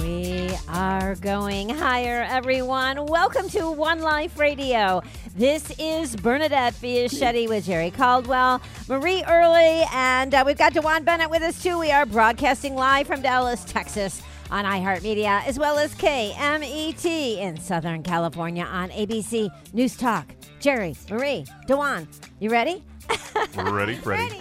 We are going higher, everyone. Welcome to One Life Radio. This is Bernadette Fiaschetti with Jerry Caldwell, Marie Early, and uh, we've got Dewan Bennett with us too. We are broadcasting live from Dallas, Texas on iHeartMedia, as well as KMET in Southern California on ABC News Talk. Jerry, Marie, Dewan, you ready? We're ready, ready.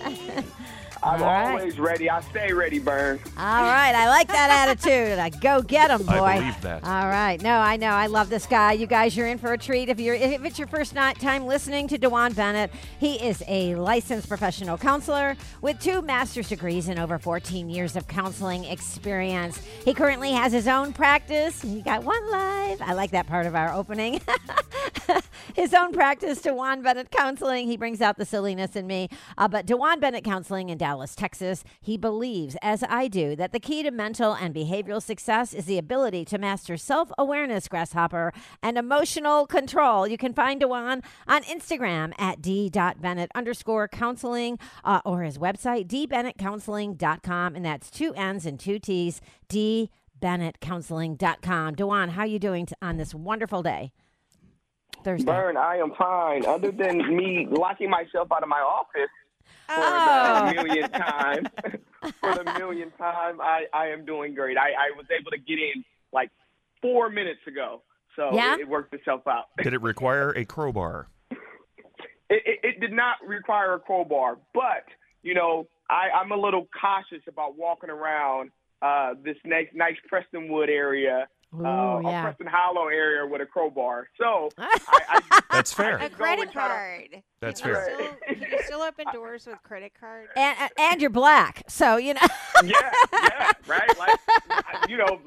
I'm All right. always ready. I stay ready, Bern. All right, I like that attitude. I go get him, boy. I believe that. All right, no, I know, I love this guy. You guys, you're in for a treat. If you're, if it's your first night time listening to Dewan Bennett, he is a licensed professional counselor with two master's degrees and over 14 years of counseling experience. He currently has his own practice. He got one live. I like that part of our opening. his own practice, Dewan Bennett Counseling. He brings out the silliness in me. Uh, but Dewan Bennett Counseling in Dallas, Texas, he believes, as I do, that the key to mental and behavioral success is the ability to master self awareness, grasshopper, and emotional control. You can find Dewan on Instagram at d.bennett underscore counseling uh, or his website, dbennettcounseling.com. And that's two N's and two T's, dbennettcounseling.com. Dewan, how are you doing t- on this wonderful day? Thursday. Bern, I am fine. Other than me locking myself out of my office for Oh. the millionth time, for the millionth time, I, I am doing great. I, I was able to get in like four minutes ago, so Yeah? it, it worked itself out. Did it require a crowbar? It, it, it did not require a crowbar, but you know, I, I'm a little cautious about walking around uh, this nice, nice Prestonwood area. Ooh, uh, yeah. or Preston Hollow area with a crowbar. So I, I That's fair. go A credit try to- card. That's you fair. Still, can you still open doors with credit card? and, and- and you're black, so you know. yeah, yeah, right. Like, you know,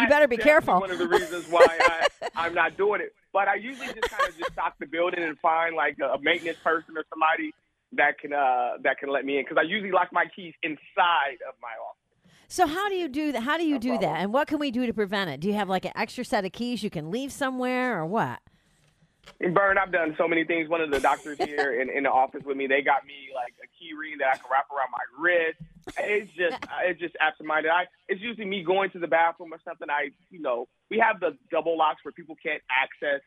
You better be careful. One of the reasons why I, I'm not doing it, but I usually just kind of just stock the building and find like a maintenance person or somebody that can uh that can let me in because I usually lock my keys inside of my office. So how do you do that? How do you do problem. that? And what can we do to prevent it? Do you have like an extra set of keys you can leave somewhere, or what? And Burn, I've done so many things. One of the doctors here in, in the office with me, they got me like a key ring that I can wrap around my wrist. It's just, it's just absent-minded. I, it's usually me going to the bathroom or something. I, you know, we have the double locks where people can't access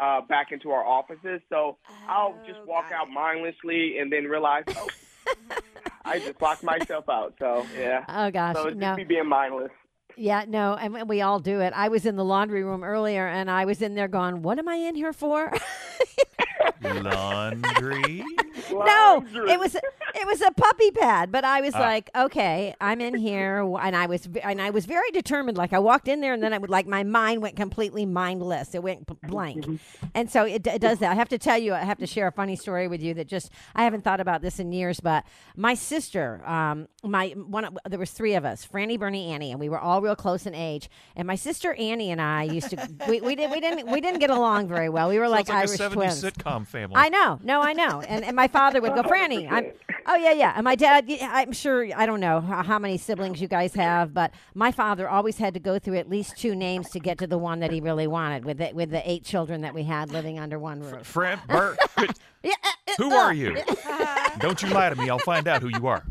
uh, back into our offices. So I'll just Oh, walk out it. mindlessly and then realize, oh, I just locked myself out. So yeah. Oh gosh, So it's no. just me being mindless. Yeah, no, and we- we all do it. I was in the laundry room earlier, and I was in there going, "What am I in here for?" Laundry. no, it was it was a puppy pad, but I was ah. like, okay, I'm in here, and I was and I was very determined. Like I walked in there, and then I would like my mind went completely mindless. It went mm-hmm. blank, mm-hmm. and so it, it does that. I have to tell you, I have to share a funny story with you that just I haven't thought about this in years. But my sister, um, my one, there was three of us, Franny, Bernie, Annie, and we were all real close in age. And my sister Annie and I used to we, we did we didn't we didn't get along very well. We were like, Sounds like Irish a 70s twins. sitcom family. I know, no, I know, and and my father would go, Franny, I'm, oh yeah, yeah, and my dad, I'm sure, I don't know how, many siblings you guys have, but my father always had to go through at least two names to get to the one that he really wanted with the, with the eight children that we had living under one roof. Friend, Bert, Yeah, uh, uh, who uh. are you? Don't you lie to me. I'll find out who you are.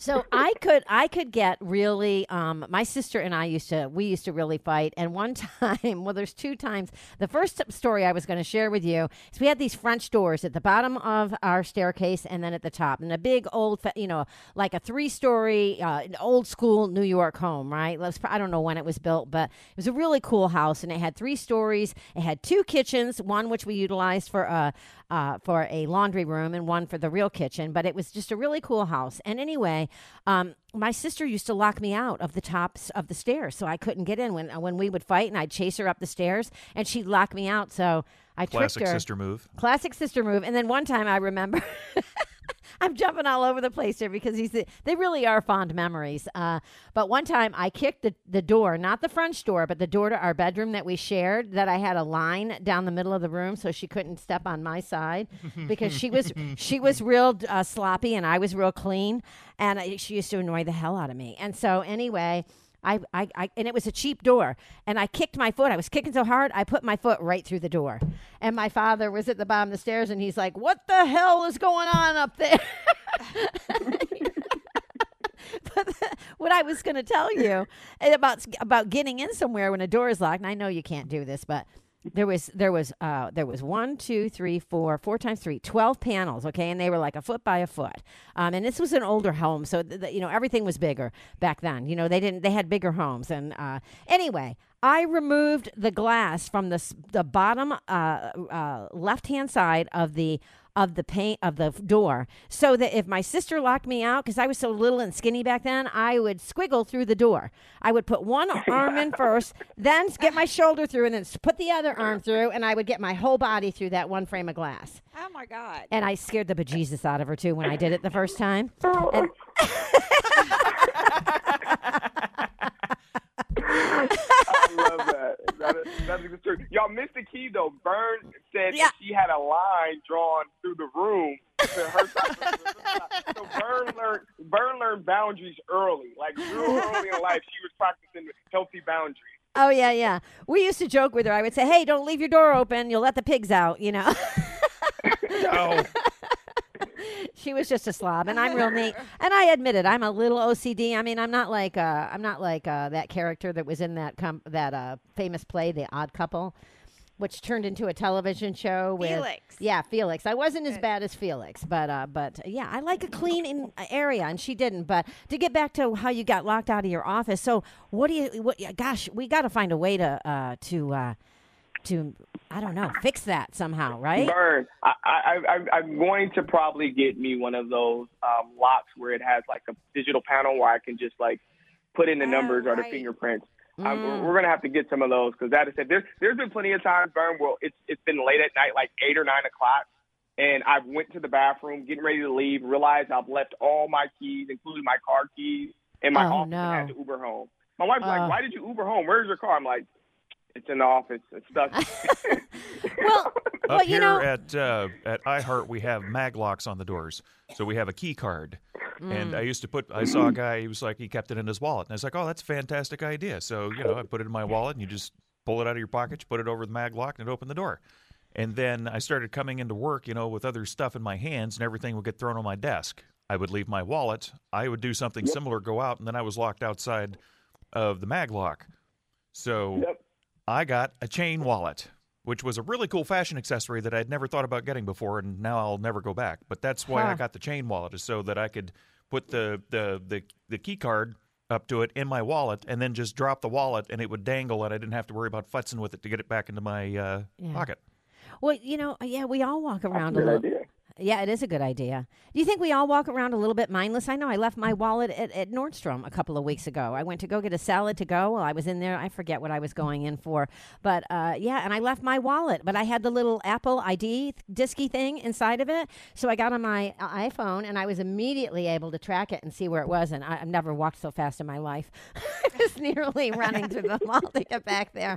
So I could I could get really um my sister and I used to we used to really fight. And one time well there's two times. The first story I was going to share with you is we had these French doors at the bottom of our staircase and then at the top. And a big old you know like a three story uh, old school New York home right? I don't know when it was built but it was a really cool house. And it had three stories. It had two kitchens one which we utilized for uh, uh, for a laundry room and one for the real kitchen. But it was just a really cool house. And anyway, um, my sister used to lock me out of the tops of the stairs, so I couldn't get in when when we would fight, and I'd chase her up the stairs, and she'd lock me out. So I Classic tricked her. sister move. Classic sister move. And then one time I remember I'm jumping all over the place here because he's they really are fond memories. Uh, but one time I kicked the, the door, not the French door, but the door to our bedroom that we shared. That I had a line down the middle of the room so she couldn't step on my side because she was she was real uh, sloppy and I was real clean, and I, she used to annoy the hell out of me. And so anyway. I, I, I, and it was a cheap door. And I kicked my foot. I was kicking so hard, I put my foot right through the door. And my father was at the bottom of the stairs, and he's like, "What the hell is going on up there?" but the- what I was going to tell you about about getting in somewhere when a door is locked. And I know you can't do this, but there was there was uh there was one two three four four times three twelve panels okay? And they were like a foot by a foot. Um and this was an older home so th- th- you know everything was bigger back then. You know they didn't they had bigger homes. And uh anyway I removed the glass from the the bottom uh, uh left hand side of the of the paint of the door so that if my sister locked me out because I was so little and skinny back then, I would squiggle through the door. I would put one arm in first, then get my shoulder through, and then put the other uh-huh. arm through, and I would get my whole body through that one frame of glass. Oh my God. And I scared the bejesus out of her too when I did it the first time. And I love that. That is, that is the truth. Y'all missed the key though. Bern said Yeah. that she had a line drawn through the room to her side. so Bern learned Bern learned boundaries early. Like real early in life, she was practicing healthy boundaries. oh yeah, yeah. We used to joke with her. I would say, "Hey, don't leave your door open. You'll let the pigs out." You know. No. She was just a slob, and I'm real neat. And I admit it, I'm a little OCD. I mean, I'm not like uh, I'm not like uh, that character that was in that com- that uh, famous play, The Odd Couple, which turned into a television show with Felix. Yeah, Felix. I wasn't as bad as Felix, but uh, but yeah, I like a clean in, uh, area, and she didn't. But to get back to how you got locked out of your office, so what do you? What? Gosh, we got to find a way to uh, to uh, to I don't know fix that somehow, right? Bern, I, I, I, I'm going to probably get me one of those um, locks where it has like a digital panel where I can just like put in the Oh, numbers or the right. fingerprints. Um, Mm. we're, we're gonna have to get some of those because that is said. There's there's been plenty of times, Bern, where it's it's been late at night, like eight or nine o'clock, and I went to the bathroom, getting ready to leave, realized I've left all my keys, including my car keys, in my Oh, office, no. and had to Uber home. My wife's Uh. like, "Why did you Uber home? Where's your car?" I'm like, "It's in the office. It's stuck." Well, Up well, you here know, at uh, at iHeart, we have mag locks on the doors, so we have a key card. And Mm. I used to put. I saw a guy. He was like, he kept it in his wallet, and I was like, oh, that's a fantastic idea. So you know, I put it in my wallet, and you just pull it out of your pocket, you put it over the mag lock, and it opened the door. And then I started coming into work, you know, with other stuff in my hands, and everything would get thrown on my desk. I would leave my wallet. I would do something similar, go out, and then I was locked outside of the mag lock. So Yep. I got a chain wallet, which was a really cool fashion accessory that I'd never thought about getting before, and now I'll never go back. But that's why I got the chain wallet, is so that I could put the, the, the, the key card up to it in my wallet and then just drop the wallet and it would dangle and I didn't have to worry about futzing with it to get it back into my uh, Yeah. pocket. well, you know, yeah, we all walk around a Good little. idea. Yeah, it is a good idea. Do you think we all walk around a little bit mindless? I know I left my wallet at, at Nordstrom a couple of weeks ago. I went to go get a salad to go. Well, I was in there. I forget what I was going in for. But uh, yeah, and I left my wallet, but I had the little Apple ID disky thing inside of it. So I got on my uh, iPhone and I was immediately able to track it and see where it was. And I, I've never walked so fast in my life. I was nearly running through the mall to get back there.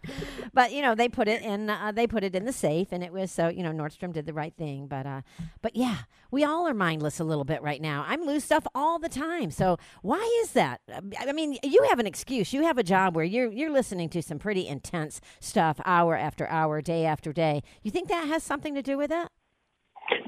But you know, they put it in. Uh, they put it in the safe, and it was so. You know, Nordstrom did the right thing. But uh, but yeah, we all are mindless a little bit right now. I'm lose stuff all the time. So why is that? I mean, you have an excuse. You have a job where you're you're listening to some pretty intense stuff, hour after hour, day after day. You think that has something to do with it?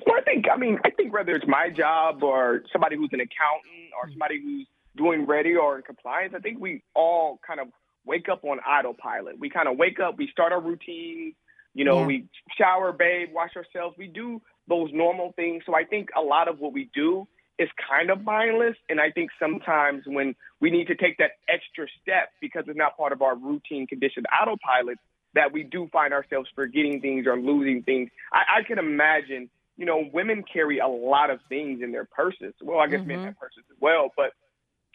Well, I think I mean I think whether it's my job or somebody who's an accountant or mm-hmm. somebody who's doing ready or in compliance, I think we all kind of wake up on autopilot. We kind of wake up, we start our routine, you know, Yeah. we shower, bathe, wash ourselves. We do those normal things. So I think a lot of what we do is kind of mindless. And I think sometimes when we need to take that extra step because it's not part of our routine conditioned autopilot, that we do find ourselves forgetting things or losing things. I, I can imagine, you know, women carry a lot of things in their purses. Well, I guess men Mhm. have purses as well, but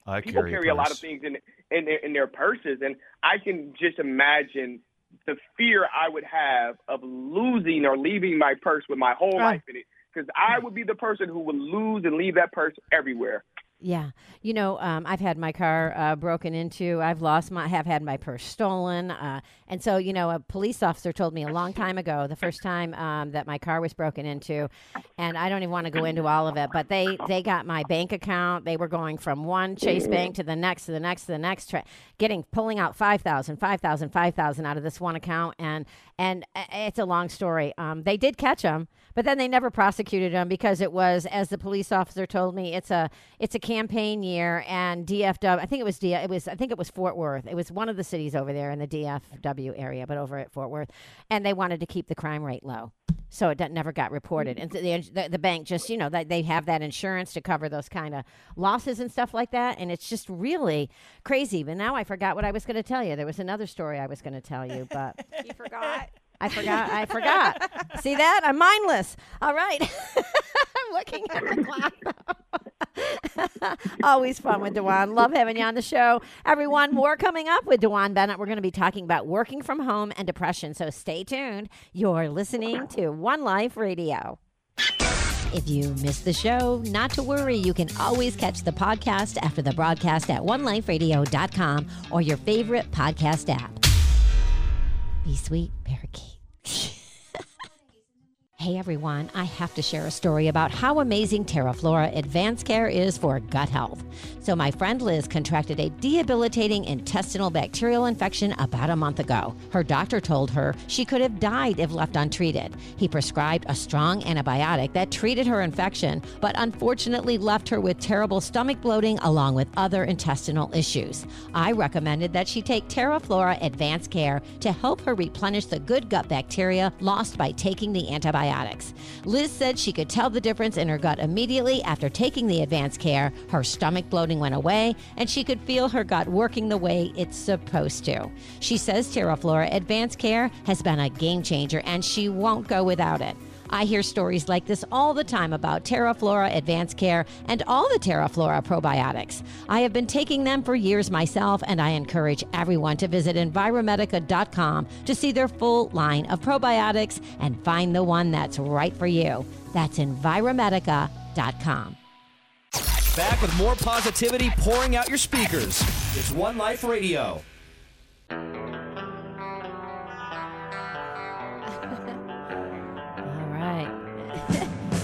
I people carry, carry a, a, lot of things in in their, in their purses, and I can just imagine the fear I would have of losing or leaving my purse with my whole life in it. because I would be the person who would lose and leave that purse everywhere. Yeah, you know, um, I've had my car uh, broken into. I've lost my, have had my purse stolen, uh, and so you know, a police officer told me a long time ago, the first time um, that my car was broken into, and I don't even want to go into all of it, but they they got my bank account. They were going from one Chase Bank to the next, to the next, to the next, tra- getting pulling out 5,000, 5,000, 5,000 out of this one account, and and uh, it's a long story. Um, they did catch him, but then they never prosecuted him because it was, as the police officer told me, it's a it's a campaign year, and DFW. I think it was D. It was I think it was Fort Worth. It was one of the cities over there in the DFW area, but over at Fort Worth, and they wanted to keep the crime rate low, so it never got reported. And the the, the bank just you know that they have that insurance to cover those kind of losses and stuff like that, and it's just really crazy. But now I forgot what I was going to tell you. There was another story I was going to tell you, but. You forgot. I forgot. I forgot. See that? I'm mindless. All right. I'm looking at the clock. Always fun with Dewan. Love having you on the show. Everyone, more coming up with Dewan Bennett. We're going to be talking about working from home and depression. So stay tuned. You're listening to One Life Radio. If you missed the show, not to worry. You can always catch the podcast after the broadcast at oneliferadio.com or your favorite podcast app. Be sweet, parakeet. Hey everyone, I have to share a story about how amazing TerraFlora Advanced Care is for gut health. So, my friend Liz contracted a debilitating intestinal bacterial infection about a month ago. Her doctor told her she could have died if left untreated. He prescribed a strong antibiotic that treated her infection, but unfortunately left her with terrible stomach bloating along with other intestinal issues. I recommended that she take TerraFlora Advanced Care to help her replenish the good gut bacteria lost by taking the antibiotics. Liz said she could tell the difference in her gut immediately after taking the advanced care. Her stomach bloating went away, and she could feel her gut working the way it's supposed to. She says TerraFlora Advanced Care has been a game changer, and she won't go without it. I hear stories like this all the time about TerraFlora Advanced Care and all the TerraFlora probiotics. I have been taking them for years myself, and I encourage everyone to visit Enviromedica.com to see their full line of probiotics and find the one that's right for you. That's Enviromedica.com. Back with more positivity pouring out your speakers. It's One Life Radio.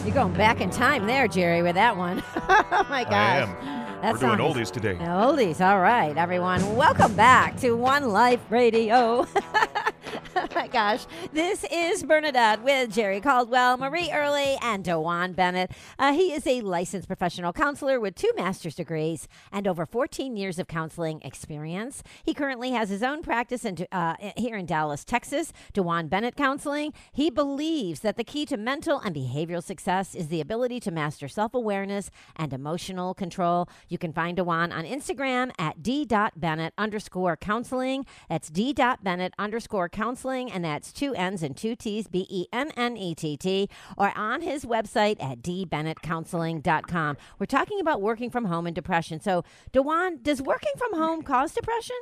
You're going back in time there, Jerry, with that one. oh my gosh. I am. That We're doing oldies today. Oldies. All right, everyone. Welcome back to One Life Radio. gosh. This is Bernadette with Jerry Caldwell, Marie Early, and Dewan Bennett. Uh, he is a licensed professional counselor with two master's degrees and over 14 years of counseling experience. He currently has his own practice in, uh, here in Dallas, Texas, Dewan Bennett Counseling. He believes that the key to mental and behavioral success is the ability to master self awareness and emotional control. You can find Dewan on Instagram at d.bennett underscore counseling. That's d.bennett underscore counseling, and that's two N's and two T's, B E N N E T T, or on his website at dbennettcounseling.com. We're talking about working from home and depression. So, Dewan, does working from home cause depression?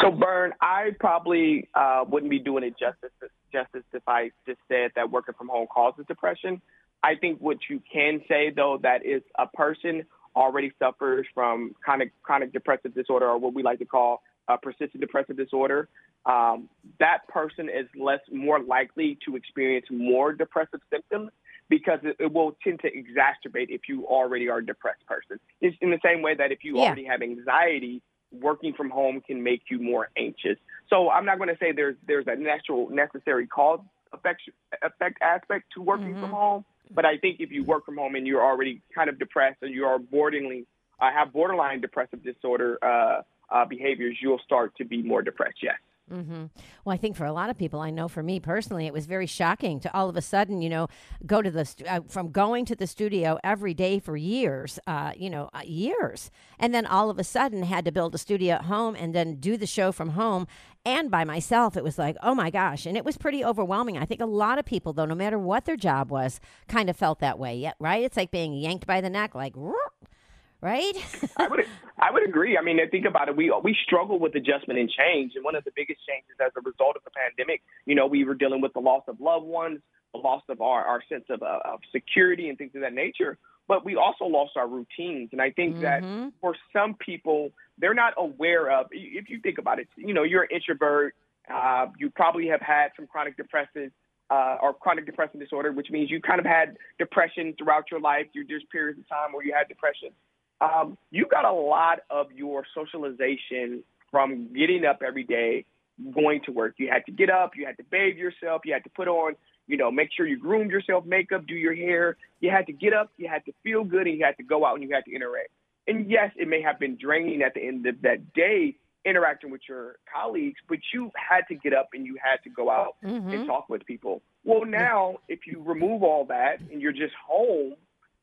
So, Bern, I probably uh, wouldn't be doing it justice justice if I just said that working from home causes depression. I think what you can say though that is a person already suffers from chronic chronic depressive disorder, or what we like to call uh, persistent depressive disorder. Um, that person is less more likely to experience more depressive symptoms because it, it will tend to exacerbate if you already are a depressed person. It's in the same way that if you Yeah. already have anxiety, working from home can make you more anxious. So I'm not going to say there's there's a natural necessary cause effect effect aspect to working from home, but I think if you work from home and you're already kind of depressed and you are borderline uh, have borderline depressive disorder uh, uh, behaviors, you'll start to be more depressed. Yes. Mm-hmm. Well, I think for a lot of people, I know for me personally, it was very shocking to all of a sudden, you know, go to the uh, from going to the studio every day for years, uh, you know, uh, years, and then all of a sudden had to build a studio at home and then do the show from home and by myself. It was like, oh my gosh, and it was pretty overwhelming. I think a lot of people, though, no matter what their job was, kind of felt that way. Yeah, right? It's like being yanked by the neck, like, right? I would I would agree. I mean, think about it. We we struggle with adjustment and change, and one of the biggest changes as a result of the pandemic, you know, we were dealing with the loss of loved ones, the loss of our, our sense of, uh, of security and things of that nature. But we also lost our routines. And I think that Mhm. for some people, they're not aware of, if you think about it, you know, you're an introvert, uh, you probably have had some chronic depressive uh, or chronic depressive disorder, which means you kind of had depression throughout your life. You, there's periods of time where you had depression. Um, you got a lot of your socialization from getting up every day, going to work. You had to get up, you had to bathe yourself, you had to put on, you know, make sure you groomed yourself, makeup, do your hair. You had to get up, you had to feel good, and you had to go out and you had to interact. And yes, it may have been draining at the end of that day interacting with your colleagues, but you had to get up and you had to go out Mhm. and talk with people. Well, now if you remove all that and you're just home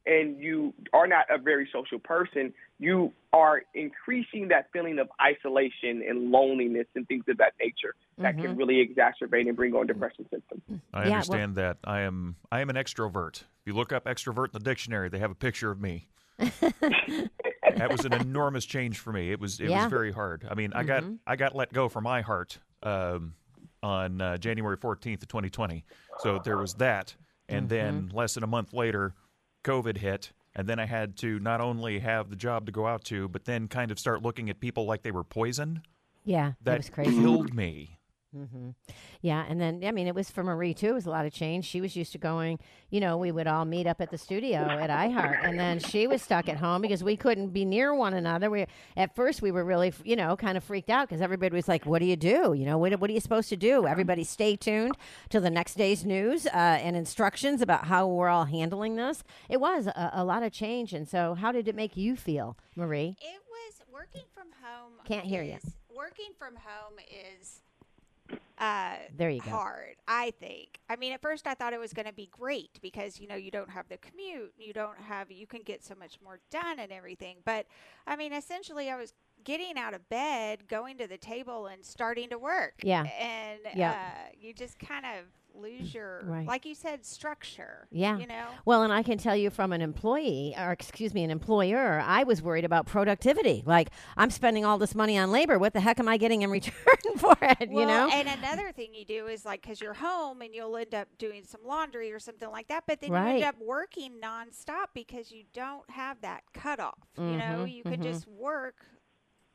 and you are not a very social person, you are increasing that feeling of isolation and loneliness and things of that nature that can really exacerbate and bring on depression symptoms. I Yeah, well- understand that. I am I am an extrovert. If you look up extrovert in the dictionary, they have a picture of me. that was an enormous change for me. It was it Yeah. Mm-hmm. was very hard. I mean, I got I got let go from iHeart um, on uh, January 14th of 2020. So there was that, and then Mm-hmm. less than a month later, COVID hit, and then I had to not only have the job to go out to, but then kind of start looking at people like they were poison. Yeah, that That was crazy. killed me. Hmm Yeah, and then I mean, it was for Marie too. It was a lot of change. She was used to going. You know, we would all meet up at the studio at iHeart, and then she was stuck at home because we couldn't be near one another. We at first we were really, you know, kind of freaked out because everybody was like, "What do you do? You know, what, what are you supposed to do?" Everybody, stay tuned to the next day's news uh, and instructions about how we're all handling this. It was a, a lot of change, and so how did it make you feel, Marie? It was working from home. Can't hear is- Working from home is uh, There you go. hard. I think. I mean, at first I thought it was going to be great because you know you don't have the commute, you don't have, you can get so much more done and everything. But I mean, essentially, I was getting out of bed, going to the table, and starting to work. Yeah. And Yeah. uh, you just kind of lose your, Right. like you said, structure. Yeah. You know. Well, and I can tell you from an employee, or excuse me, an employer, I was worried about productivity. Like, I'm spending all this money on labor. What the heck am I getting in return for it? you know? and another thing you do is like because you're home and you'll end up doing some laundry or something like that, but then you end up working nonstop because you don't have that cutoff. You know, you could mhm. just work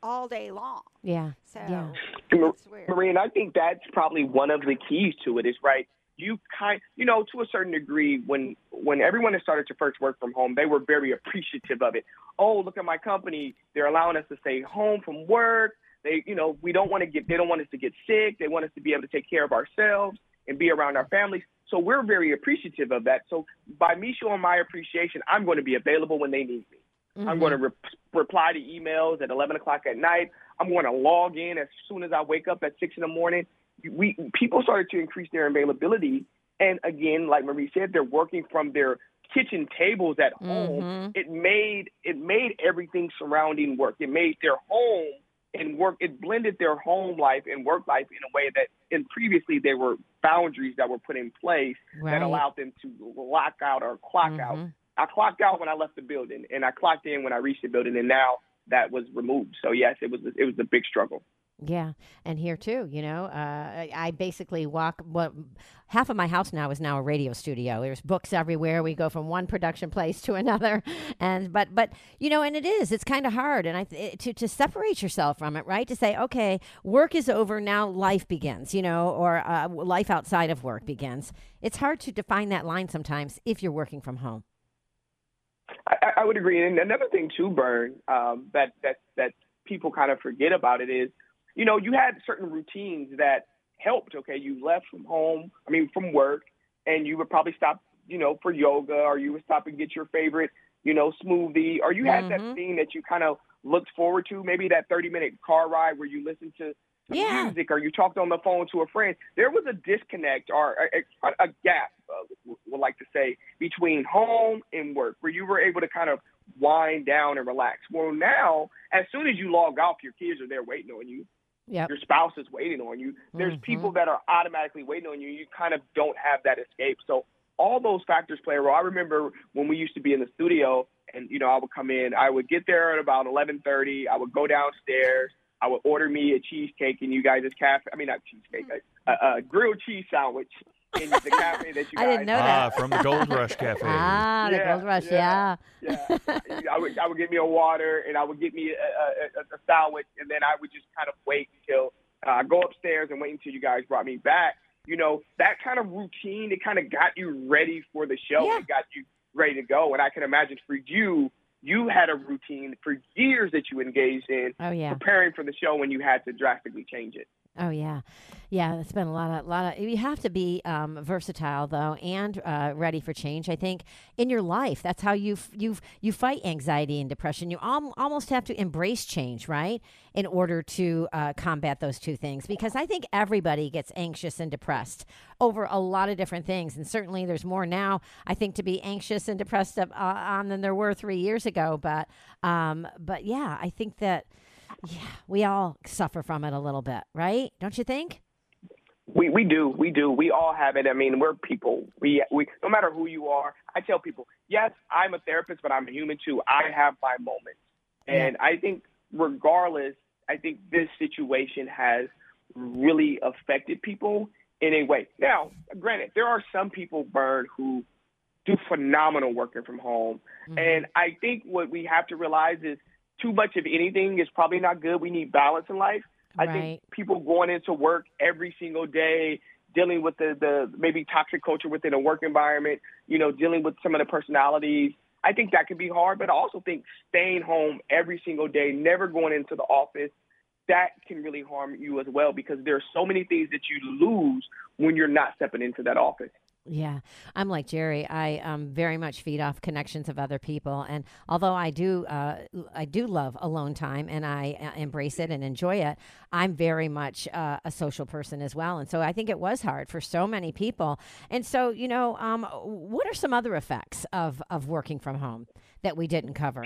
all day long. yeah. So Yeah. Mar- it's weird. Marie, and I think that's probably one of the keys to it is right. You kind, you know, to a certain degree, when when everyone has started to first work from home, they were very appreciative of it. Oh, look at my company; they're allowing us to stay home from work. They, you know, we don't want to get, they don't want us to get sick. They want us to be able to take care of ourselves and be around our families. So we're very appreciative of that. So by me showing my appreciation, I'm going to be available when they need me. I'm going to re- reply to emails at 11 o'clock at night. I'm going to log in as soon as I wake up at six in the morning. We people started to increase their availability, and again, like Marie said, they're working from their kitchen tables at home. Mhm. It made it made everything surrounding work. It made their home and work. It blended their home life and work life in a way that, and previously there were boundaries that were put in place Right. that allowed them to lock out or clock out. I clocked out when I left the building, and I clocked in when I reached the building, and now that was removed. So yes, it was it was a big struggle. Yeah, and here too, you know, uh, I, basically walk. What half of my house now is now a radio studio. There's books everywhere. We go from one production place to another, and but but you know, and it is. It's kind of hard, and I th- to to separate yourself from it, right? To say, okay, work is over now, life begins, you know, or uh, life outside of work begins. It's hard to define that line sometimes if you're working from home. I, I would agree. And another thing too, Bern, um, that that that people kind of forget about it is, you know, you had certain routines that helped. Okay, you left from home, I mean from work, and you would probably stop, you know, for yoga, or you would stop and get your favorite, you know, smoothie, or you had Mhm. that thing that you kind of looked forward to, maybe that 30 minute car ride where you listened to some Yeah. music or you talked on the phone to a friend. There was a disconnect or a, a, a gap, uh, would like to say, between home and work where you were able to kind of wind down and relax. Well, now, as soon as you log off, your kids are there waiting on you. Yep. Your spouse is waiting on you. There's Mhm. people that are automatically waiting on you. You kind of don't have that escape. So all those factors play a role. I remember when we used to be in the studio, and you know, I would come in. I would get there at about 11:30. I would go downstairs. I would order me a cheesecake and you guys' cafe. I mean, not cheesecake, a, a, a grilled cheese sandwich. in the cafe that you guys. I didn't know Ah, that. from the Gold Rush Cafe. Ah, the Yeah, Gold Rush, yeah. yeah. yeah. I would I would get me a water and I would get me a, a, a, a sandwich and then I would just kind of wait until uh, I go upstairs and wait until you guys brought me back. You know that kind of routine it kind of got you ready for the show. Yeah. It got you ready to go. And I can imagine for you, you had a routine for years that you engaged in Oh yeah. preparing for the show when you had to drastically change it. Oh yeah, yeah. It's been a lot of lot of. You have to be um, versatile though, and uh, ready for change. I think in your life, that's how you you you fight anxiety and depression. You al- almost have to embrace change, right, in order to uh, combat those two things. Because I think everybody gets anxious and depressed over a lot of different things, and certainly there's more now. I think to be anxious and depressed uh, on than there were three years ago. But um, but yeah, I think that. Yeah, we all suffer from it a little bit, right? Don't you think? We we do we do we all have it. I mean, we're people. We we no matter who you are. I tell people, yes, I'm a therapist, but I'm a human too. I have my moments, and I think regardless, I think this situation has really affected people in a way. Now, granted, there are some people, Bern, who do phenomenal working from home, mm-hmm. and I think what we have to realize is too much of anything is probably not good. We need balance in life. I Right. think people going into work every single day, dealing with the, the maybe toxic culture within a work environment, you know, dealing with some of the personalities. I think that can be hard, but I also think staying home every single day, never going into the office, that can really harm you as well because there are so many things that you lose when you're not stepping into that office. Yeah, I'm like Jerry. I um, very much feed off connections of other people, and although I do, uh, I do love alone time, and I uh, embrace it and enjoy it. I'm very much uh, a social person as well, and so I think it was hard for so many people. And so, you know, um, what are some other effects of of working from home that we didn't cover?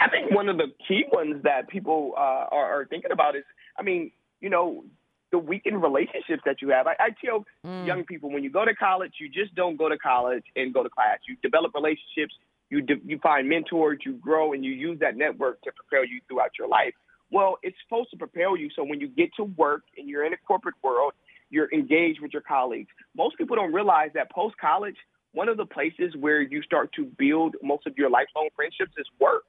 I think one of the key ones that people uh, are, are thinking about is, I mean, you know, the weakened relationships that you have. I, I tell mm. young people when you go to college, you just don't go to college and go to class. You develop relationships, you de- you find mentors, you grow, and you use that network to propel you throughout your life. Well, it's supposed to propel you. So when you get to work and you're in a corporate world, you're engaged with your colleagues. Most people don't realize that post college, one of the places where you start to build most of your lifelong friendships is work.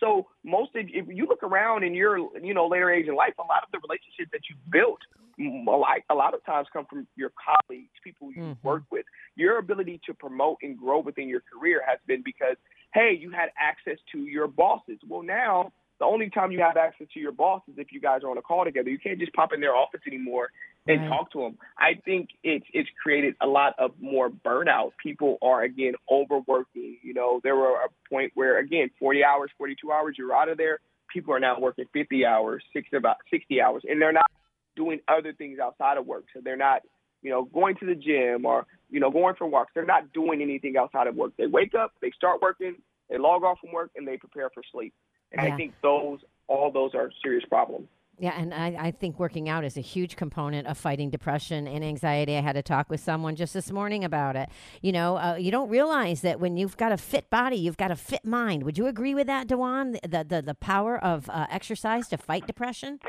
So most of if you look around in your you know later age in life, a lot of the relationships that you built, a lot, a lot of times come from your colleagues, people you mm-hmm. work with. Your ability to promote and grow within your career has been because hey, you had access to your bosses. Well, now the only time you have access to your boss is if you guys are on a call together. You can't just pop in their office anymore and Right. talk to them. I think it's it's created a lot of more burnout. People are again overworking. You know, there were a point where again, 40 hours, 42 hours, you're out of there. People are now working 50 hours, six about 60 hours, and they're not doing other things outside of work. So they're not, you know, going to the gym or you know going for walks. They're not doing anything outside of work. They wake up, they start working, they log off from work, and they prepare for sleep. And Yeah. I think those all those are serious problems. Yeah, and I, I think working out is a huge component of fighting depression and anxiety. I had a talk with someone just this morning about it. You know, uh, you don't realize that when you've got a fit body, you've got a fit mind. Would you agree with that, Dewan? The the, the power of uh, exercise to fight depression.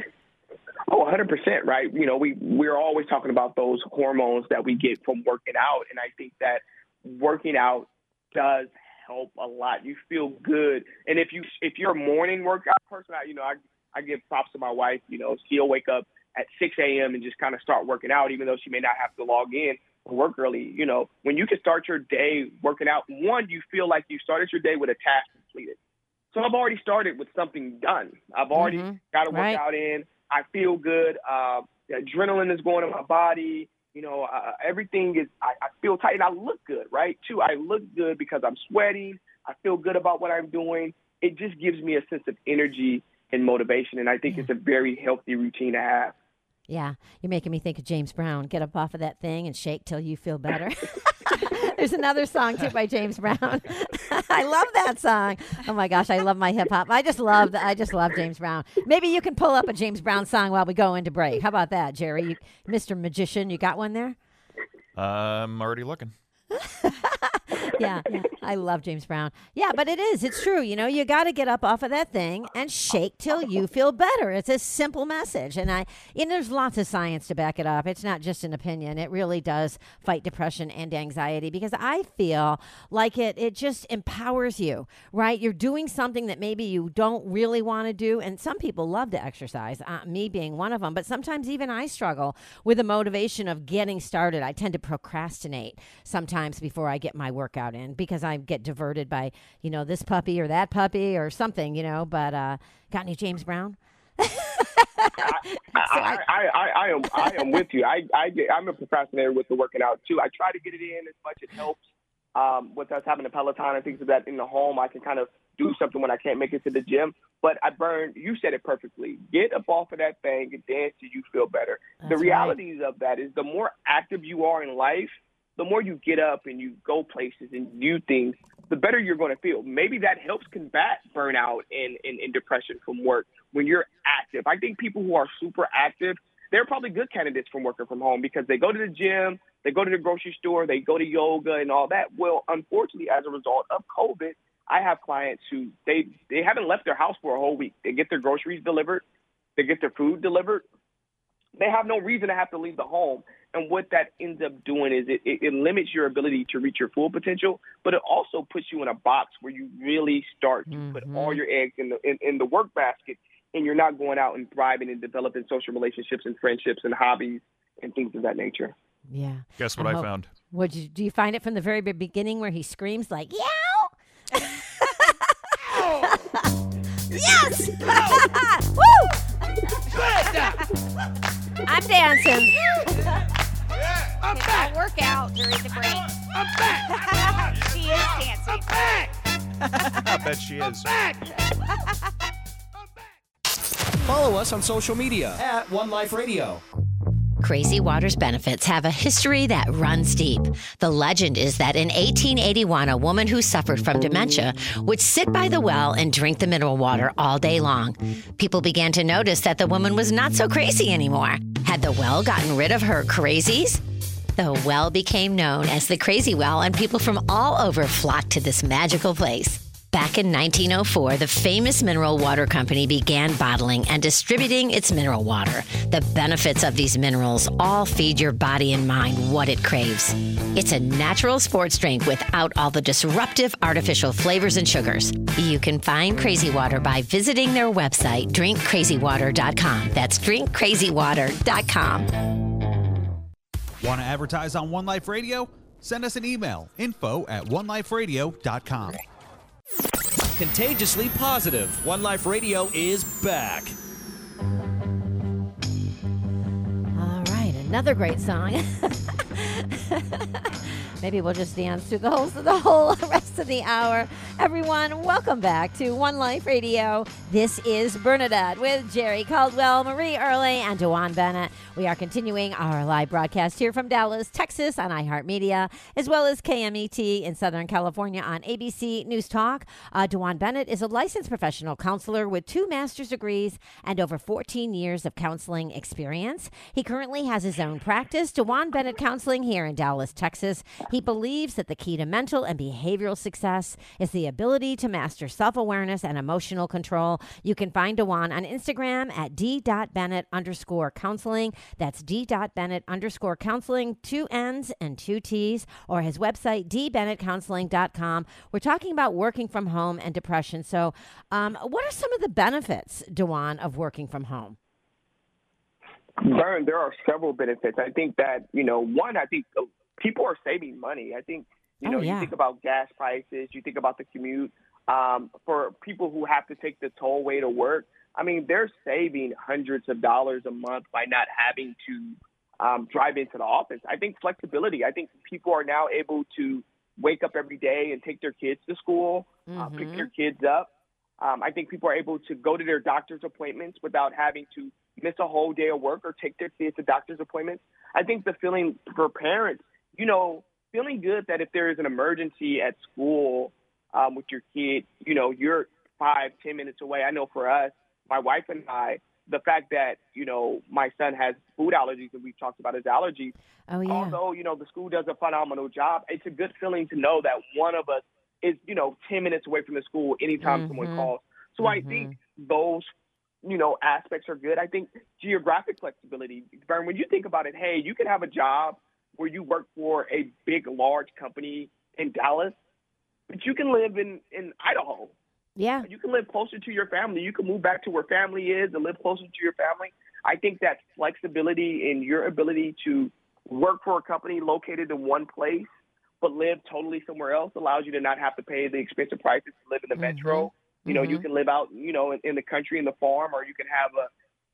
Oh, 100%, right? You know, we we're always talking about those hormones that we get from working out, and I think that working out does help a lot. You feel good, and if you if you're a morning workout person, I, you know, I I give props to my wife. You know, she'll wake up at 6 a.m. and just kind of start working out, even though she may not have to log in or work early. You know, when you can start your day working out, one, you feel like you started your day with a task completed. So I've already started with something done. I've already Mhm. got a Right. workout in. I feel good. Uh, the adrenaline is going in my body. You know, uh, everything is. I, I feel tight, and I look good, right? Too. I look good because I'm sweating. I feel good about what I'm doing. It just gives me a sense of energy and motivation, and I think it's a very healthy routine to have. Yeah, you're making me think of James Brown. Get up off of that thing and shake till you feel better. There's another song too by James Brown. I love that song. Oh my gosh, I love my hip hop. I just love that. I just love James Brown. Maybe you can pull up a James Brown song while we go into break. How about that, Jerry? You, Mr. Magician, you got one there? I'm already looking. yeah, I love James Brown. Yeah, but it is. It's true. You know, you got to get up off of that thing and shake till you feel better. It's a simple message, and I. And there's lots of science to back it up. It's not just an opinion. It really does fight depression and anxiety because I feel like it. It just empowers you, right? You're doing something that maybe you don't really want to do, and some people love to exercise. Uh, me being one of them, but sometimes even I struggle with the motivation of getting started. I tend to procrastinate sometimes before I get my workout in because I get diverted by, you know, this puppy or that puppy or something, you know. But uh, got any James Brown? I, I, I, I, am I am with you. I, I get, I'm a procrastinator with the working out too. I try to get it in as much as it helps. Um, with us having a Peloton and things of that in the home, I can kind of do something when I can't make it to the gym. But I Bern. You said it perfectly. Get up off of that thing and dance till you feel better. That's the right. realities of that is the more active you are in life, the more you get up and you go places and do things, the better you're going to feel. Maybe that helps combat burnout and, and, and depression from work when you're active. I think people who are super active, they're probably good candidates from working from home because they go to the gym, they go to the grocery store, they go to yoga and all that. Well, unfortunately, as a result of COVID, I have clients who they they haven't left their house for a whole week. They get their groceries delivered, they get their food delivered. They have no reason to have to leave the home. And what that ends up doing is it, it, it limits your ability to reach your full potential, but it also puts you in a box where you really start to put mm-hmm. all your eggs in the in, in the work basket, and you're not going out and thriving and developing social relationships and friendships and hobbies and things of that nature. Yeah. Guess what I I found? Would you do you find it from the very beginning where he screams like "Yow"? yes! Woo! I'm dancing. I'm back. I'll work out during the break. I'm back. she is dancing. I bet she is. Follow us on social media at One Life Radio. Crazy Water's benefits have a history that runs deep. The legend is that in 1881, a woman who suffered from dementia would sit by the well and drink the mineral water all day long. People began to notice that the woman was not so crazy anymore. Had the well gotten rid of her crazies? The well became known as the Crazy Well, and people from all over flocked to this magical place. Back in 1904, the famous mineral water company began bottling and distributing its mineral water. The benefits of these minerals all feed your body and mind what it craves. It's a natural sports drink without all the disruptive artificial flavors and sugars. You can find Crazy Water by visiting their website, drinkcrazywater.com. That's drinkcrazywater.com. Want to advertise on One Life Radio? Send us an email info at oneliferadio.com. Contagiously positive. One Life Radio is back. All right, another great song. Maybe we'll just dance through the whole the whole rest of the hour. Everyone, welcome back to One Life Radio. This is Bernadette with Jerry Caldwell, Marie Early, and Dewan Bennett. We are continuing our live broadcast here from Dallas, Texas on iHeartMedia, as well as KMET in Southern California on ABC News Talk. Uh, Dewan Bennett is a licensed professional counselor with two master's degrees and over 14 years of counseling experience. He currently has his own practice, Dewan Bennett Counseling, here in Dallas, Texas. He believes that the key to mental and behavioral success is the ability to master self awareness and emotional control. You can find Dewan on Instagram at d.bennett underscore counseling. That's d.bennett underscore counseling, two N's and two T's, or his website, dbennettcounseling.com. We're talking about working from home and depression. So, um, what are some of the benefits, Dewan, of working from home? Bern, there are several benefits. I think that, you know, one, I think people are saving money. I think, you Oh, know, yeah. you think about gas prices, you think about the commute. Um, for people who have to take the tollway to work, I mean, they're saving hundreds of dollars a month by not having to um, drive into the office. I think flexibility. I think people are now able to wake up every day and take their kids to school, uh, pick Mhm. their kids up. Um, I think people are able to go to their doctor's appointments without having to miss a whole day of work or take their kids to doctor's appointments. I think the feeling for parents, you know, feeling good that if there is an emergency at school um, with your kid, you know, you're five, ten minutes away. I know for us, my wife and I, the fact that you know my son has food allergies and we've talked about his allergies. Oh yeah. Although you know the school does a phenomenal job, it's a good feeling to know that one of us is you know ten minutes away from the school anytime someone Mhm. calls. So I think those you know aspects are good. I think geographic flexibility. Bern, when you think about it, hey, you can have a job where you work for a big, large company in Dallas, but you can live in in Idaho. yeah. You can live closer to your family. You can move back to where family is and live closer to your family. I think that flexibility in your ability to work for a company located in one place but live totally somewhere else allows you to not have to pay the expensive prices to live in the metro. You know, you Mhm. can live out, you know, in, in the country in the farm, or you can have a,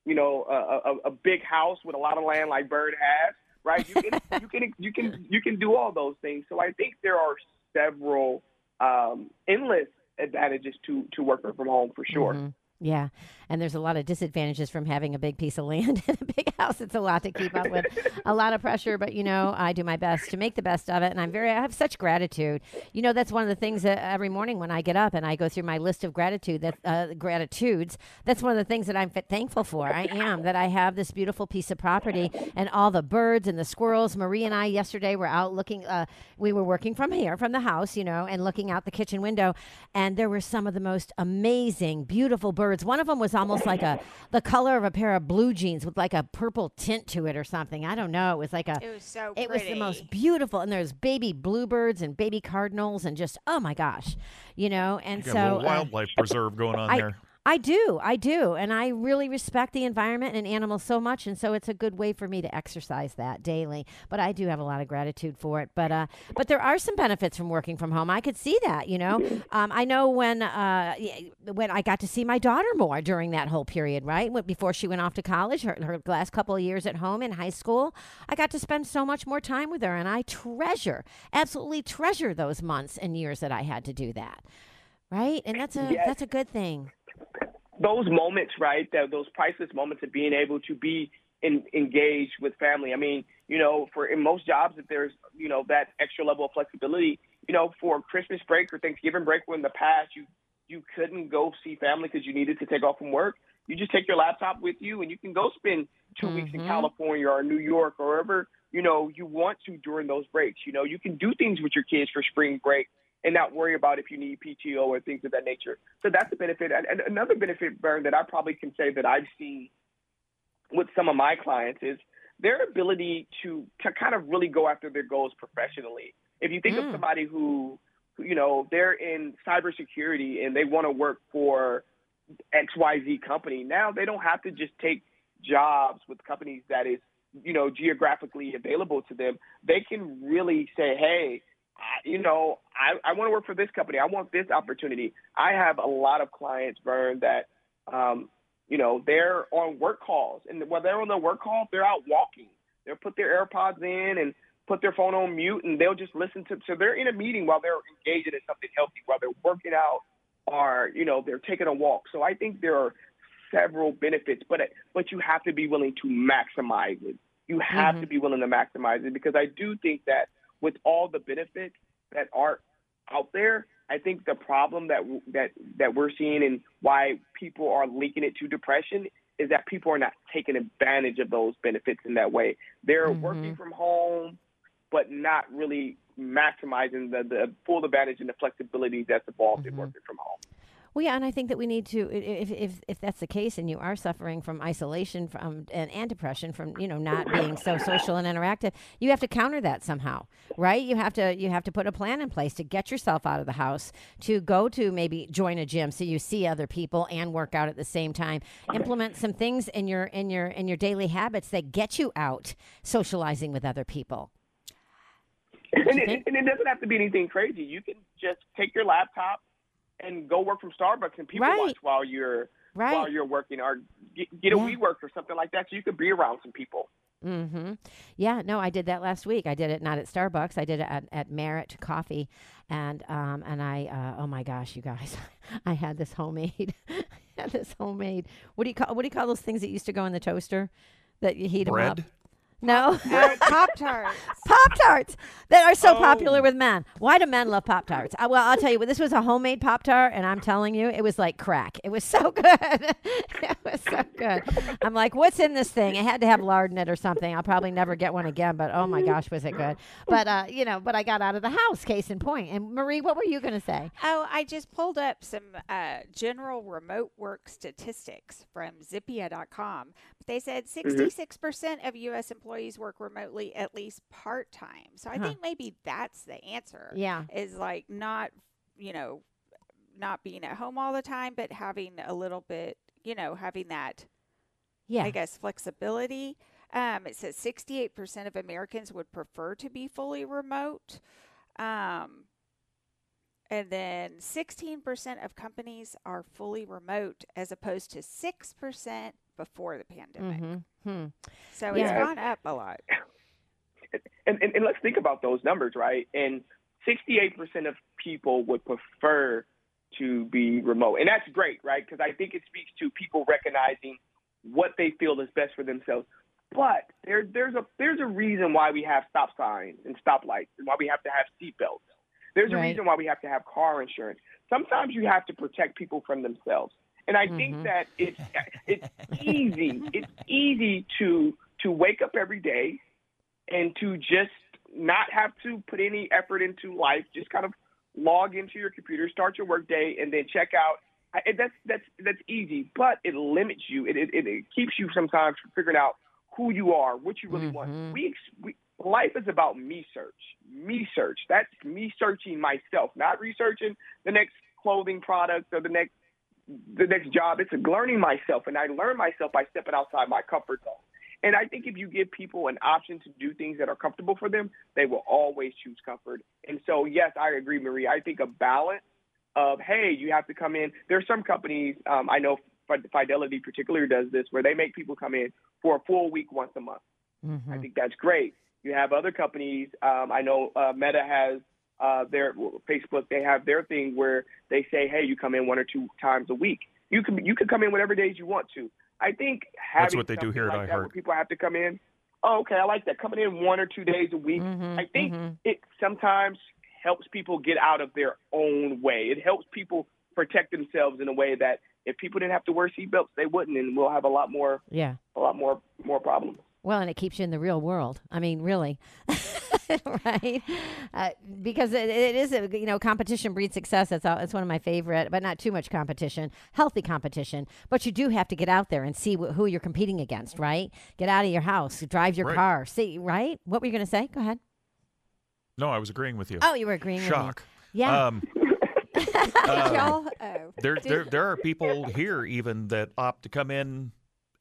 you know, a, a, a big house with a lot of land like Bird has, right? You can, you can, you can, you can do all those things. So I think there are several um, endless advantages to to working from home for sure. Mhm. Yeah, and there's a lot of disadvantages from having a big piece of land and a big house. It's a lot to keep up with, a lot of pressure. But you know, I do my best to make the best of it, and I'm very. I have such gratitude. You know, that's one of the things that every morning when I get up and I go through my list of gratitude, that uh, gratitudes. That's one of the things that I'm f- thankful for. I am that I have this beautiful piece of property and all the birds and the squirrels. Marie and I yesterday were out looking. Uh, we were working from here, from the house, you know, and looking out the kitchen window, and there were some of the most amazing, beautiful birds. One of them was almost like a the color of a pair of blue jeans with like a purple tint to it or something. I don't know. It was like a. It was so It was the most beautiful, and there's baby bluebirds and baby cardinals, and just oh my gosh, you know. And You got so a little uh, wildlife preserve going on I, there. I do, I do, and I really respect the environment and animals so much, and so it's a good way for me to exercise that daily. But I do have a lot of gratitude for it. But uh, but there are some benefits from working from home. I could see that, you know. Um, I know when uh, when I got to see my daughter more during that whole period, right? When- Before she went off to college, her, her last couple of years at home in high school, I got to spend so much more time with her, and I treasure, absolutely treasure those months and years that I had to do that. Right, and that's a Yes. that's a good thing. Those moments, right? That those priceless moments of being able to be in, engaged with family. I mean, you know, for in most jobs, if there's you know that extra level of flexibility, you know, for Christmas break or Thanksgiving break, where in the past you you couldn't go see family because you needed to take off from work, you just take your laptop with you and you can go spend 2 weeks in Mhm. California or New York or wherever you know you want to during those breaks. You know, you can do things with your kids for spring break and not worry about if you need PTO or things of that nature. So that's a benefit. And, another benefit, Vern, that I probably can say that I've seen with some of my clients is their ability to, to kind of really go after their goals professionally. If you think of Mm. somebody who, who, you know, they're in cybersecurity and they want to work for XYZ company, now they don't have to just take jobs with companies that is, you know, geographically available to them. They can really say, hey, you know, I, I want to work for this company. I want this opportunity. I have a lot of clients, Vern, that, um, you know, they're on work calls, and while they're on their work call, they're out walking. They'll put their AirPods in and put their phone on mute, and they'll just listen to. So they're in a meeting while they're engaging in something healthy, while they're working out, or you know, they're taking a walk. So I think there are several benefits, but but you have to be willing to maximize it. You have to be willing to maximize it because I do think that with all the benefits that are out there, I think the problem that that that we're seeing and why people are linking it to depression is that people are not taking advantage of those benefits in that way. They're Mhm. working from home, but not really maximizing the, the full advantage and the flexibility that's involved in working from home. Well, yeah, and I think that we need to, if if if that's the case, and you are suffering from isolation from and, and depression from you know not being so social and interactive, you have to counter that somehow, right? You have to you have to put a plan in place to get yourself out of the house, to go to maybe join a gym so you see other people and work out at the same time. Implement some things in your in your in your daily habits that get you out socializing with other people. And it, and it doesn't have to be anything crazy. You can just take your laptop and go work from Starbucks and people Right. watch while you're Right. while you're working, or get, get a Yeah. WeWork or something like that, so you can be around some people. Mm-hmm. Yeah, no, I did that last week. I did it not at Starbucks. I did it at, at Merit Coffee, and um, and I uh, oh my gosh, you guys, I had this homemade, I had this homemade. What do you call what do you call those things that used to go in the toaster that you heat them up? Bread? No, Uh, Pop Tarts. Pop Tarts that are so popular Oh. with men. Why do men love Pop Tarts? Uh, well, I'll tell you, this was a homemade Pop Tart, and I'm telling you, it was like crack. It was so good. it was so good. I'm like, what's in this thing? It had to have lard in it or something. I'll probably never get one again, but oh my gosh, was it good. But, uh, you know, but I got out of the house, case in point. And Marie, what were you going to say? Oh, I just pulled up some uh, general remote work statistics from Zippia.com. They said 66% of U.S. employees work remotely at least part time. So I Huh. think maybe that's the answer. Yeah. Is like not, you know, not being at home all the time, but having a little bit, you know, having that, Yeah. I guess, flexibility. Um, it says 68% of Americans would prefer to be fully remote. Um, and then 16% of companies are fully remote as opposed to 6% before the pandemic. Mm-hmm. Hmm. So Yeah. it's gone up a lot. and, and, and let's think about those numbers, right? And 68% of people would prefer to be remote. And that's great, right? Because I think it speaks to people recognizing what they feel is best for themselves. But there, there's a there's a reason why we have stop signs and stoplights, and why we have to have seatbelts. There's a Right. reason why we have to have car insurance. Sometimes you have to protect people from themselves, and I Mhm. think that it's it's easy. It's easy to to wake up every day and to just not have to put any effort into life. Just kind of log into your computer, start your workday, and then check out. I, and that's that's that's easy, but it limits you. It, it it keeps you sometimes from figuring out who you are, what you really Mhm. want. We, we life is about me search, me search. That's me searching myself, not researching the next clothing product or the next the next job. It's learning myself, and I learn myself by stepping outside my comfort zone. And I think if you give people an option to do things that are comfortable for them, they will always choose comfort. And so, yes, I agree, Marie. I think a balance of hey, you have to come in. There are some companies um, I know Fidelity particularly does this where they make people come in for a full week once a month. Mhm. I think that's great. You have other companies. Um, I know uh, Meta has uh, their Facebook. They have their thing where they say, "Hey, you come in one or two times a week. You can you can come in whatever days you want to." I think having That's what they do here at like that where iHeart. people have to come in. Oh, okay, I like that. Coming in one or two days a week. Mhm. I think Mhm. it sometimes helps people get out of their own way. It helps people protect themselves in a way that if people didn't have to wear seatbelts, they wouldn't, and we'll have a lot more Yeah. a lot more more problems. Well, and it keeps you in the real world. I mean, really, right? Uh, because it, it is, a, you know, competition breeds success. That's all, that's one of my favorite, but not too much competition. Healthy competition, but you do have to get out there and see wh- who you're competing against, right? Get out of your house, drive your Right. car, see, right? What were you going to say? Go ahead. No, I was agreeing with you. Oh, you were agreeing Shock. with me. Shock. Yeah. Um, y'all? Oh. there, there, there are people here even that opt to come in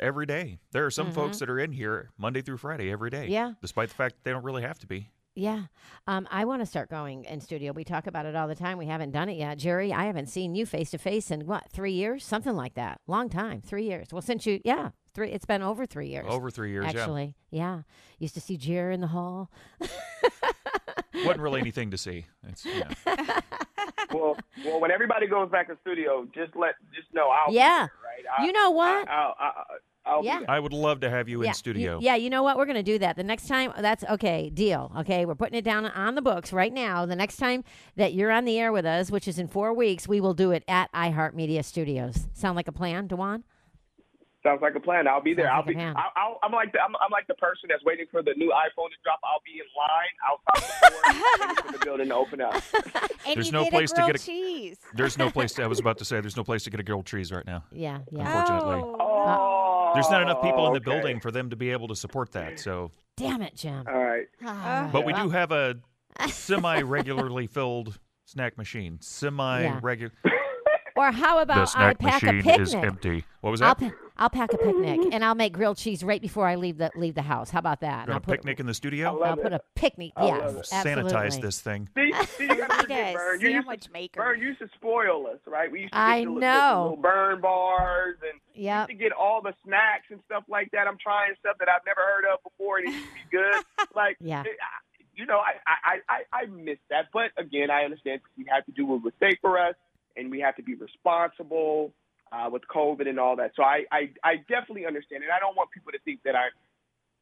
every day. There are some folks that are in here Monday through Friday every day. Mm-hmm. Yeah. Despite the fact they don't really have to be. Yeah. Um, I want to start going in studio. We talk about it all the time. We haven't done it yet. Jerry, I haven't seen you face to face in what, three years? Something like that. Long time. Three years. Well, since you, yeah, three, it's been over three years. Over three years. Actually, yeah. Used to see Jerry in the hall. Wasn't really anything to see. It's, yeah. well, well, when everybody goes back to studio, just let just know I'll Yeah. be there, right? I, You know what? I, I'll, I, I'll Yeah. I would love to have you yeah. in studio. You- yeah, you know what? We're going to do that. The next time, that's okay, deal. Okay, we're putting it down on the books right now. The next time that you're on the air with us, which is in four weeks, we will do it at iHeartMedia Studios. Sound like a plan, Dewan? Sounds like a plan. I'll be there. Sounds I'll like be. I'll, I'll, I'm like the I'm, I'm like the person that's waiting for the new iPhone to drop. I'll be in line outside the door, the building to open up. And There's you no get place a to get a- cheese. There's no place. To, I was about to say there's no place to get a grilled cheese right now. Yeah, yeah. Unfortunately. Oh, Oh, There's not enough people in the okay. building for them to be able to support that. So, Damn it, Jim. All right. Ah. but we Well, do have a semi-regularly filled snack machine. Semi-regular. Or how The about I snack pack a machine picnic? is empty. What was I'll, that? pa- I'll pack a picnic and I'll make grilled cheese right before I leave the leave the house. How about that? And I'll put, picnic in the studio. love I'll put a picnic. I yes, absolutely. Sanitize this thing. See, see, you gotta forget. Vern. You used to, Sandwich maker. Vern used to spoil us, right? We used to get I the, little- know. the little burn bars and Yep. to get all the snacks and stuff like that. I'm trying stuff that I've never heard of before, and it used to be good. like, Yeah. it- I- you know, I, I, I, I miss that. But again, I understand we have to do what was safe for us, and we have to be responsible uh, with COVID and all that. So I, I, I definitely understand, and I don't want people to think that I'm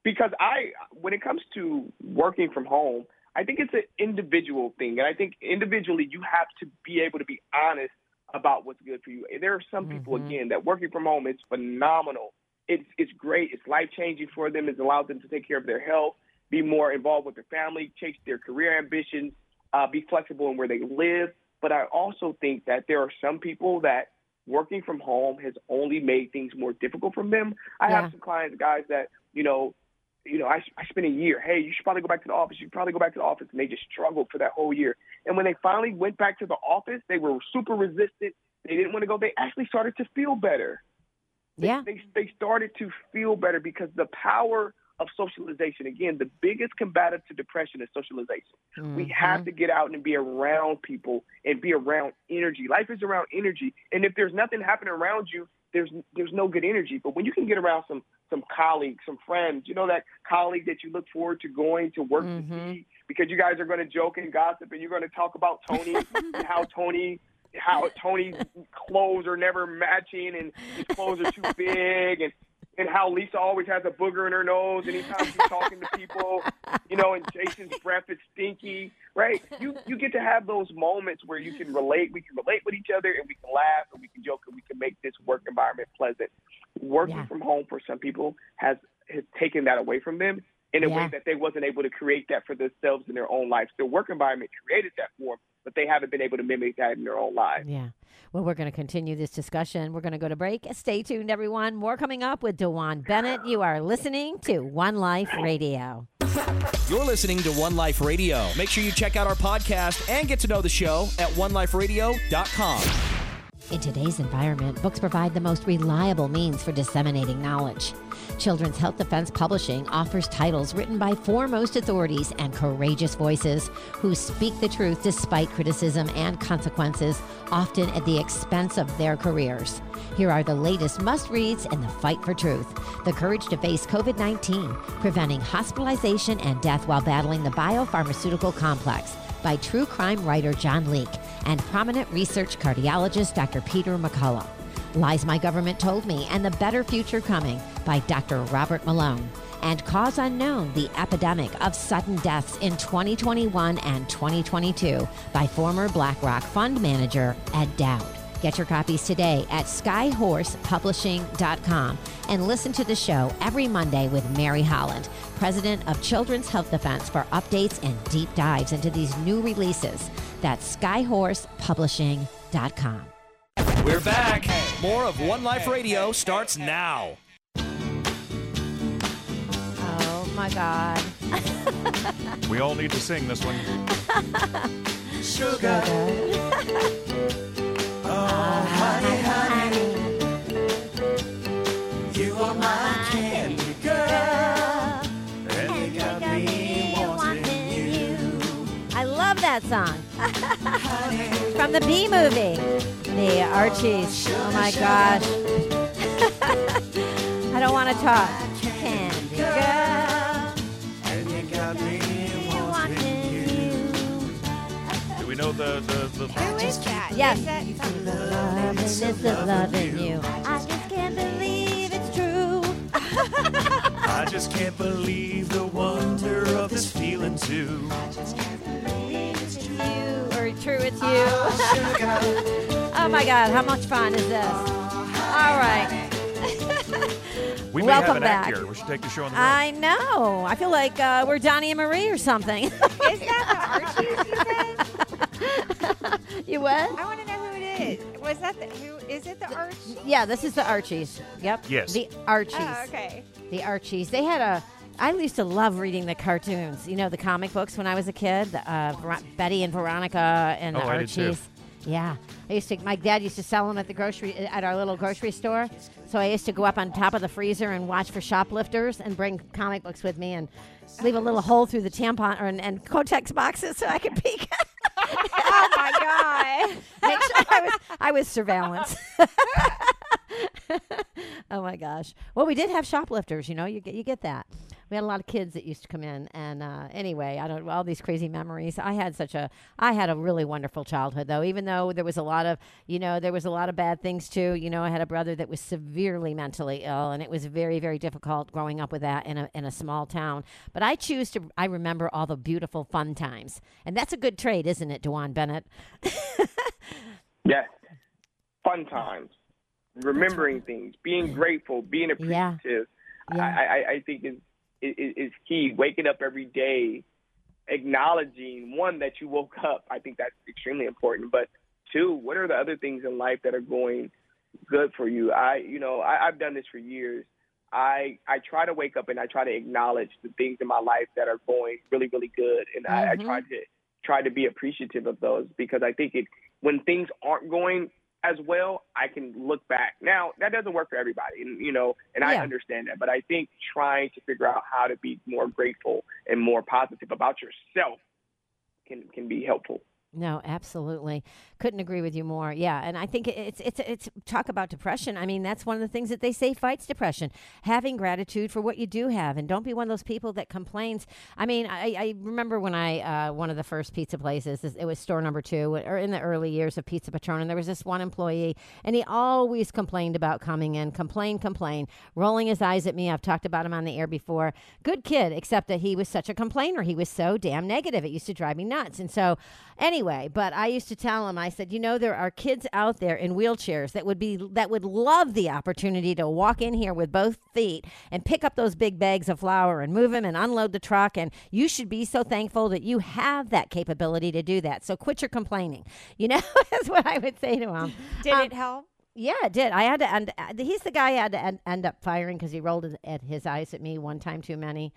because I, when it comes to working from home, I think it's an individual thing, and I think individually you have to be able to be honest about what's good for you. There are some people Mhm. again that working from home is phenomenal. It's it's great. It's life changing for them. It's allowed them to take care of their health, be more involved with their family, chase their career ambitions, uh, be flexible in where they live. But I also think that there are some people that working from home has only made things more difficult for them. I Yeah. have some clients, guys, that you know, you know, I, I spent a year. Hey, you should probably go back to the office. You should probably go back to the office, and they just struggled for that whole year. And when they finally went back to the office, they were super resistant. They didn't want to go. They actually started to feel better. They, Yeah. they they started to feel better because the power of socialization. Again, the biggest combative to depression is socialization. We Mhm. have to get out and be around people and be around energy. Life is around energy, and if there's nothing happening around you, there's there's no good energy. But when you can get around some some colleagues, some friends, you know that colleague that you look forward to going to work Mhm. to see because you guys are going to joke and gossip and you're going to talk about Tony and how Tony how Tony's clothes are never matching and his clothes are too big and and how Lisa always has a booger in her nose anytime she's talking to people, you know, and Jason's breath is stinky, right? You you get to have those moments where you can relate, we can relate with each other and we can laugh and we can joke and we can make this work environment pleasant. Working Yeah. from home for some people has has taken that away from them in a Yeah. way that they wasn't able to create that for themselves in their own lives. Their work environment created that for them, but they haven't been able to mimic that in their own lives. Yeah. Well, we're going to continue this discussion. We're going to go to break. Stay tuned, everyone. More coming up with Dewan Bennett. You are listening to One Life Radio. You're listening to One Life Radio. Make sure you check out our podcast and get to know the show at oneliferadio.com. In today's environment, books provide the most reliable means for disseminating knowledge. Children's Health Defense Publishing offers titles written by foremost authorities and courageous voices who speak the truth despite criticism and consequences, often at the expense of their careers. Here are the latest must reads in the fight for truth The Courage to Face COVID 19, Preventing Hospitalization and Death While Battling the Biopharmaceutical Complex by true crime writer John Leake and prominent research cardiologist Dr. Peter McCullough. Lies My Government Told Me and the Better Future Coming by Dr. Robert Malone. And Cause Unknown The Epidemic of Sudden Deaths in 2021 and 2022 by former BlackRock fund manager Ed Dowd. Get your copies today at skyhorsepublishing.com and listen to the show every Monday with Mary Holland, president of Children's Health Defense, for updates and deep dives into these new releases. That's skyhorsepublishing.com. We're back. More of One Life Radio starts now. Oh my God. We all need to sing this one. You are song. From the B movie, the Archies. Oh my gosh. I don't want to talk. Candy girl. Know the the, the Who is that? Yes. Is that some- Loving this is loving you. I just can't believe it's true. I just can't believe the wonder of this feeling too. I just can't believe it's you. Or true, it's you. oh my God, how much fun is this? All right. we may Welcome have an back. act here. We should take the show on the road. I know. I feel like uh, we're Donnie and Marie or something. Is that the Archies you said? you what? I want to know who it is. Was that the who? Is it the Archies? Yeah, this is the Archies. Yep. Yes. The Archies. Oh, okay. The Archies. They had a. I used to love reading the cartoons. You know, the comic books when I was a kid. the, Uh, Ver- Betty and Veronica and the Oh, I did too. Archies. Yeah, I used to. My dad used to sell them at the grocery at our little grocery store. So I used to go up on top of the freezer and watch for shoplifters and bring comic books with me and leave a little hole through the tampon or, and, and Kotex boxes so I could peek. Oh my God. Sure I was I was surveillance. oh my gosh. Well, we did have shoplifters. You know, you get you get that. we had a lot of kids that used to come in, and uh, anyway, I don't all these crazy memories. I had such a I had a really wonderful childhood though, even though there was a lot of you know there was a lot of bad things too. You know, I had a brother that was severely mentally ill, and it was very very difficult growing up with that in a in a small town. But I choose to I remember all the beautiful fun times, and that's a good trait, isn't it, Dewan Bennett? Yes. Fun times. Remembering things, being grateful, being appreciative. Yeah. I, I, I think is, is is key. Waking up every day, acknowledging one that you woke up. I think that's extremely important. But two, what are the other things in life that are going good for you? I, you know, I, I've done this for years. I I try to wake up and I try to acknowledge the things in my life that are going really really good, and I, I Mhm. try to try to be appreciative of those because I think it when things aren't going as well, I can look back. Now that doesn't work for everybody, and you know, and I understand that. But I think trying to figure out how to be more grateful and more positive about yourself can can be helpful. No, absolutely. Couldn't agree with you more. Yeah, and I think it's it's it's talk about depression. I mean, that's one of the things that they say fights depression. Having gratitude for what you do have, and don't be one of those people that complains. I mean, I, I remember when I uh, one of the first pizza places. It was store number two, or in the early years of Pizza Patron, and there was this one employee, and he always complained about coming in, complain, complain, rolling his eyes at me. I've talked about him on the air before. Good kid, except that he was such a complainer. He was so damn negative. It used to drive me nuts. And so, anyway, but I used to tell him, I said, you know, there are kids out there in wheelchairs that would be that would love the opportunity to walk in here with both feet and pick up those big bags of flour and move them and unload the truck. And you should be so thankful that you have that capability to do that. So quit your complaining. You know, that's what I would say to him. Did Um, it help? yeah, it did. I had to end. uh, He's the guy I had to end, end up firing because he rolled his- his eyes at me one time too many,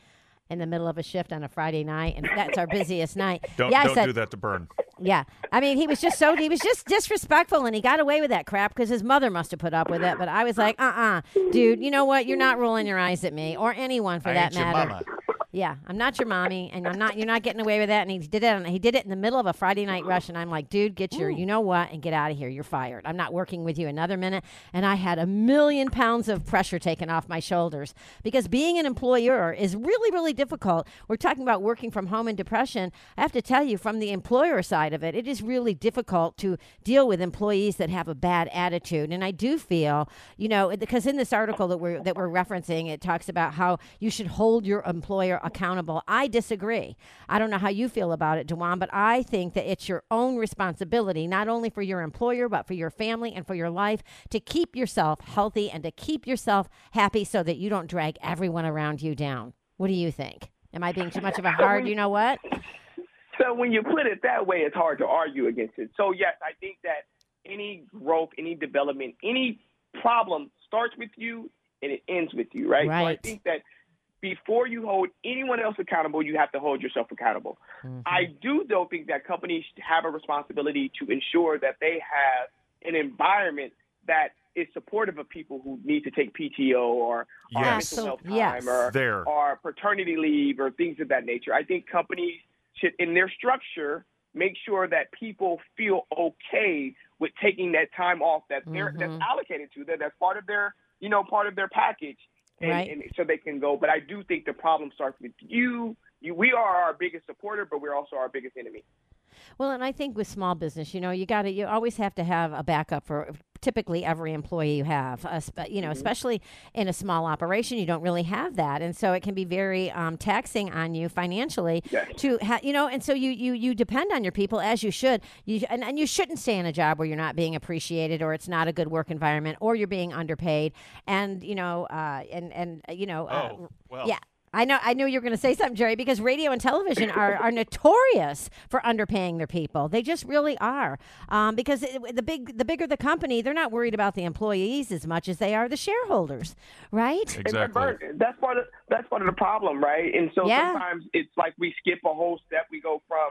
in the middle of a shift on a Friday night, and that's our busiest night. Don't yeah, I don't said, do that to Vern. Yeah, I mean, he was just so he was just disrespectful, and he got away with that crap because his mother must have put up with it. But I was like, uh, uh dude, you know what? You're not rolling your eyes at me or anyone for I that matter. Yeah, I'm not your mommy, and I'm not. You're not getting away with that. And he did it. He did it in the middle of a Friday night rush, and I'm like, dude, get your, you know what, and get out of here. You're fired. I'm not working with you another minute. And I had a million pounds of pressure taken off my shoulders because being an employer is really, really difficult. We're talking about working from home and depression. I have to tell you, from the employer side of it, it is really difficult to deal with employees that have a bad attitude. And I do feel, you know, because in this article that we're that we're referencing, it talks about how you should hold your employer accountable. I disagree. I don't know how you feel about it, Dewan, but I think that it's your own responsibility, not only for your employer, but for your family and for your life, to keep yourself healthy and to keep yourself happy so that you don't drag everyone around you down. What do you think? Am I being too much of a hard, you know what? So when you put it that way, it's hard to argue against it. So yes, I think that any growth, any development, any problem starts with you and it ends with you, right? So I think that before you hold anyone else accountable, you have to hold yourself accountable. I do though think that companies have a responsibility to ensure that they have an environment that is supportive of people who need to take PTO or, or Yes. mental health time Yes. or There. or paternity leave or things of that nature. I think companies should, in their structure, make sure that people feel okay with taking that time off that they're that's Mhm. allocated to them. That's part of their, you know, part of their package, and, Right. and so they can go. But I do think the problem starts with you. You, we are our biggest supporter, but we're also our biggest enemy. Well, and I think with small business, you know, you got to, you always have to have a backup for typically every employee you have. Uh, spe- you know, Mm-hmm. especially in a small operation, you don't really have that, and so it can be very um, taxing on you financially Yes. to, ha- you know, and so you you you depend on your people as you should. You and, and you shouldn't stay in a job where you're not being appreciated or it's not a good work environment or you're being underpaid, and you know, uh, and and uh, you know, uh, Oh, well. yeah. I know. I knew you were going to say something, Jerry, because radio and television are, are notorious for underpaying their people. They just really are. Um, because it, the big, the bigger the company, they're not worried about the employees as much as they are the shareholders, right? Exactly. That's part of that's part of the problem, right? And so Yeah. sometimes it's like we skip a whole step. We go from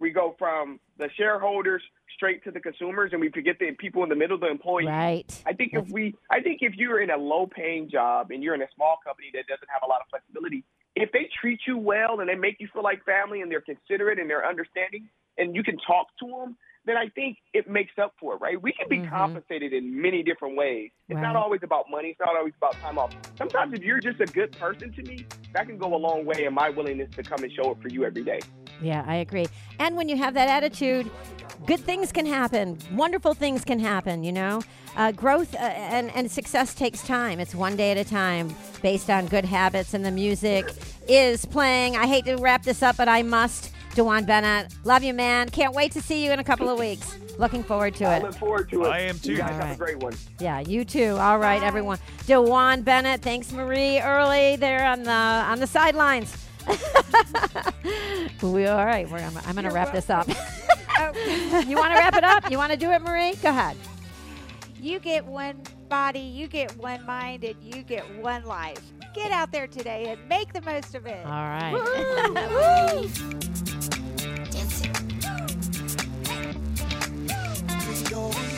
we go from the shareholders straight to the consumers, and we forget the people in the middle, the employees. Right. I think if we, I think if you're in a low-paying job and you're in a small company that doesn't have a lot of flexibility, if they treat you well and they make you feel like family and they're considerate and they're understanding, and you can talk to them, then I think it makes up for it, right? We can be Mhm. compensated in many different ways. It's Right. not always about money. It's not always about time off. Sometimes if you're just a good person to me, that can go a long way in my willingness to come and show up for you every day. Yeah, I agree. And when you have that attitude, good things can happen. Wonderful things can happen, you know? Uh, growth uh, and, and success takes time. It's one day at a time based on good habits, and the music is playing. I hate to wrap this up, but I must. Dewan Bennett, love you, man. Can't wait to see you in a couple of weeks. Looking forward to I it. look forward to it. I am too. You guys All have right. a great one. Yeah, you too. All right, everyone. Dewan Bennett, thanks Marie early there on the on the sidelines. we all right. We're, I'm, I'm going to wrap this up. Oh. you want to wrap it up? You want to do it, Marie? Go ahead. You get one body, you get one mind, and you get one life get out there today and make the most of it. All right. Woo-hoo. Woo-hoo.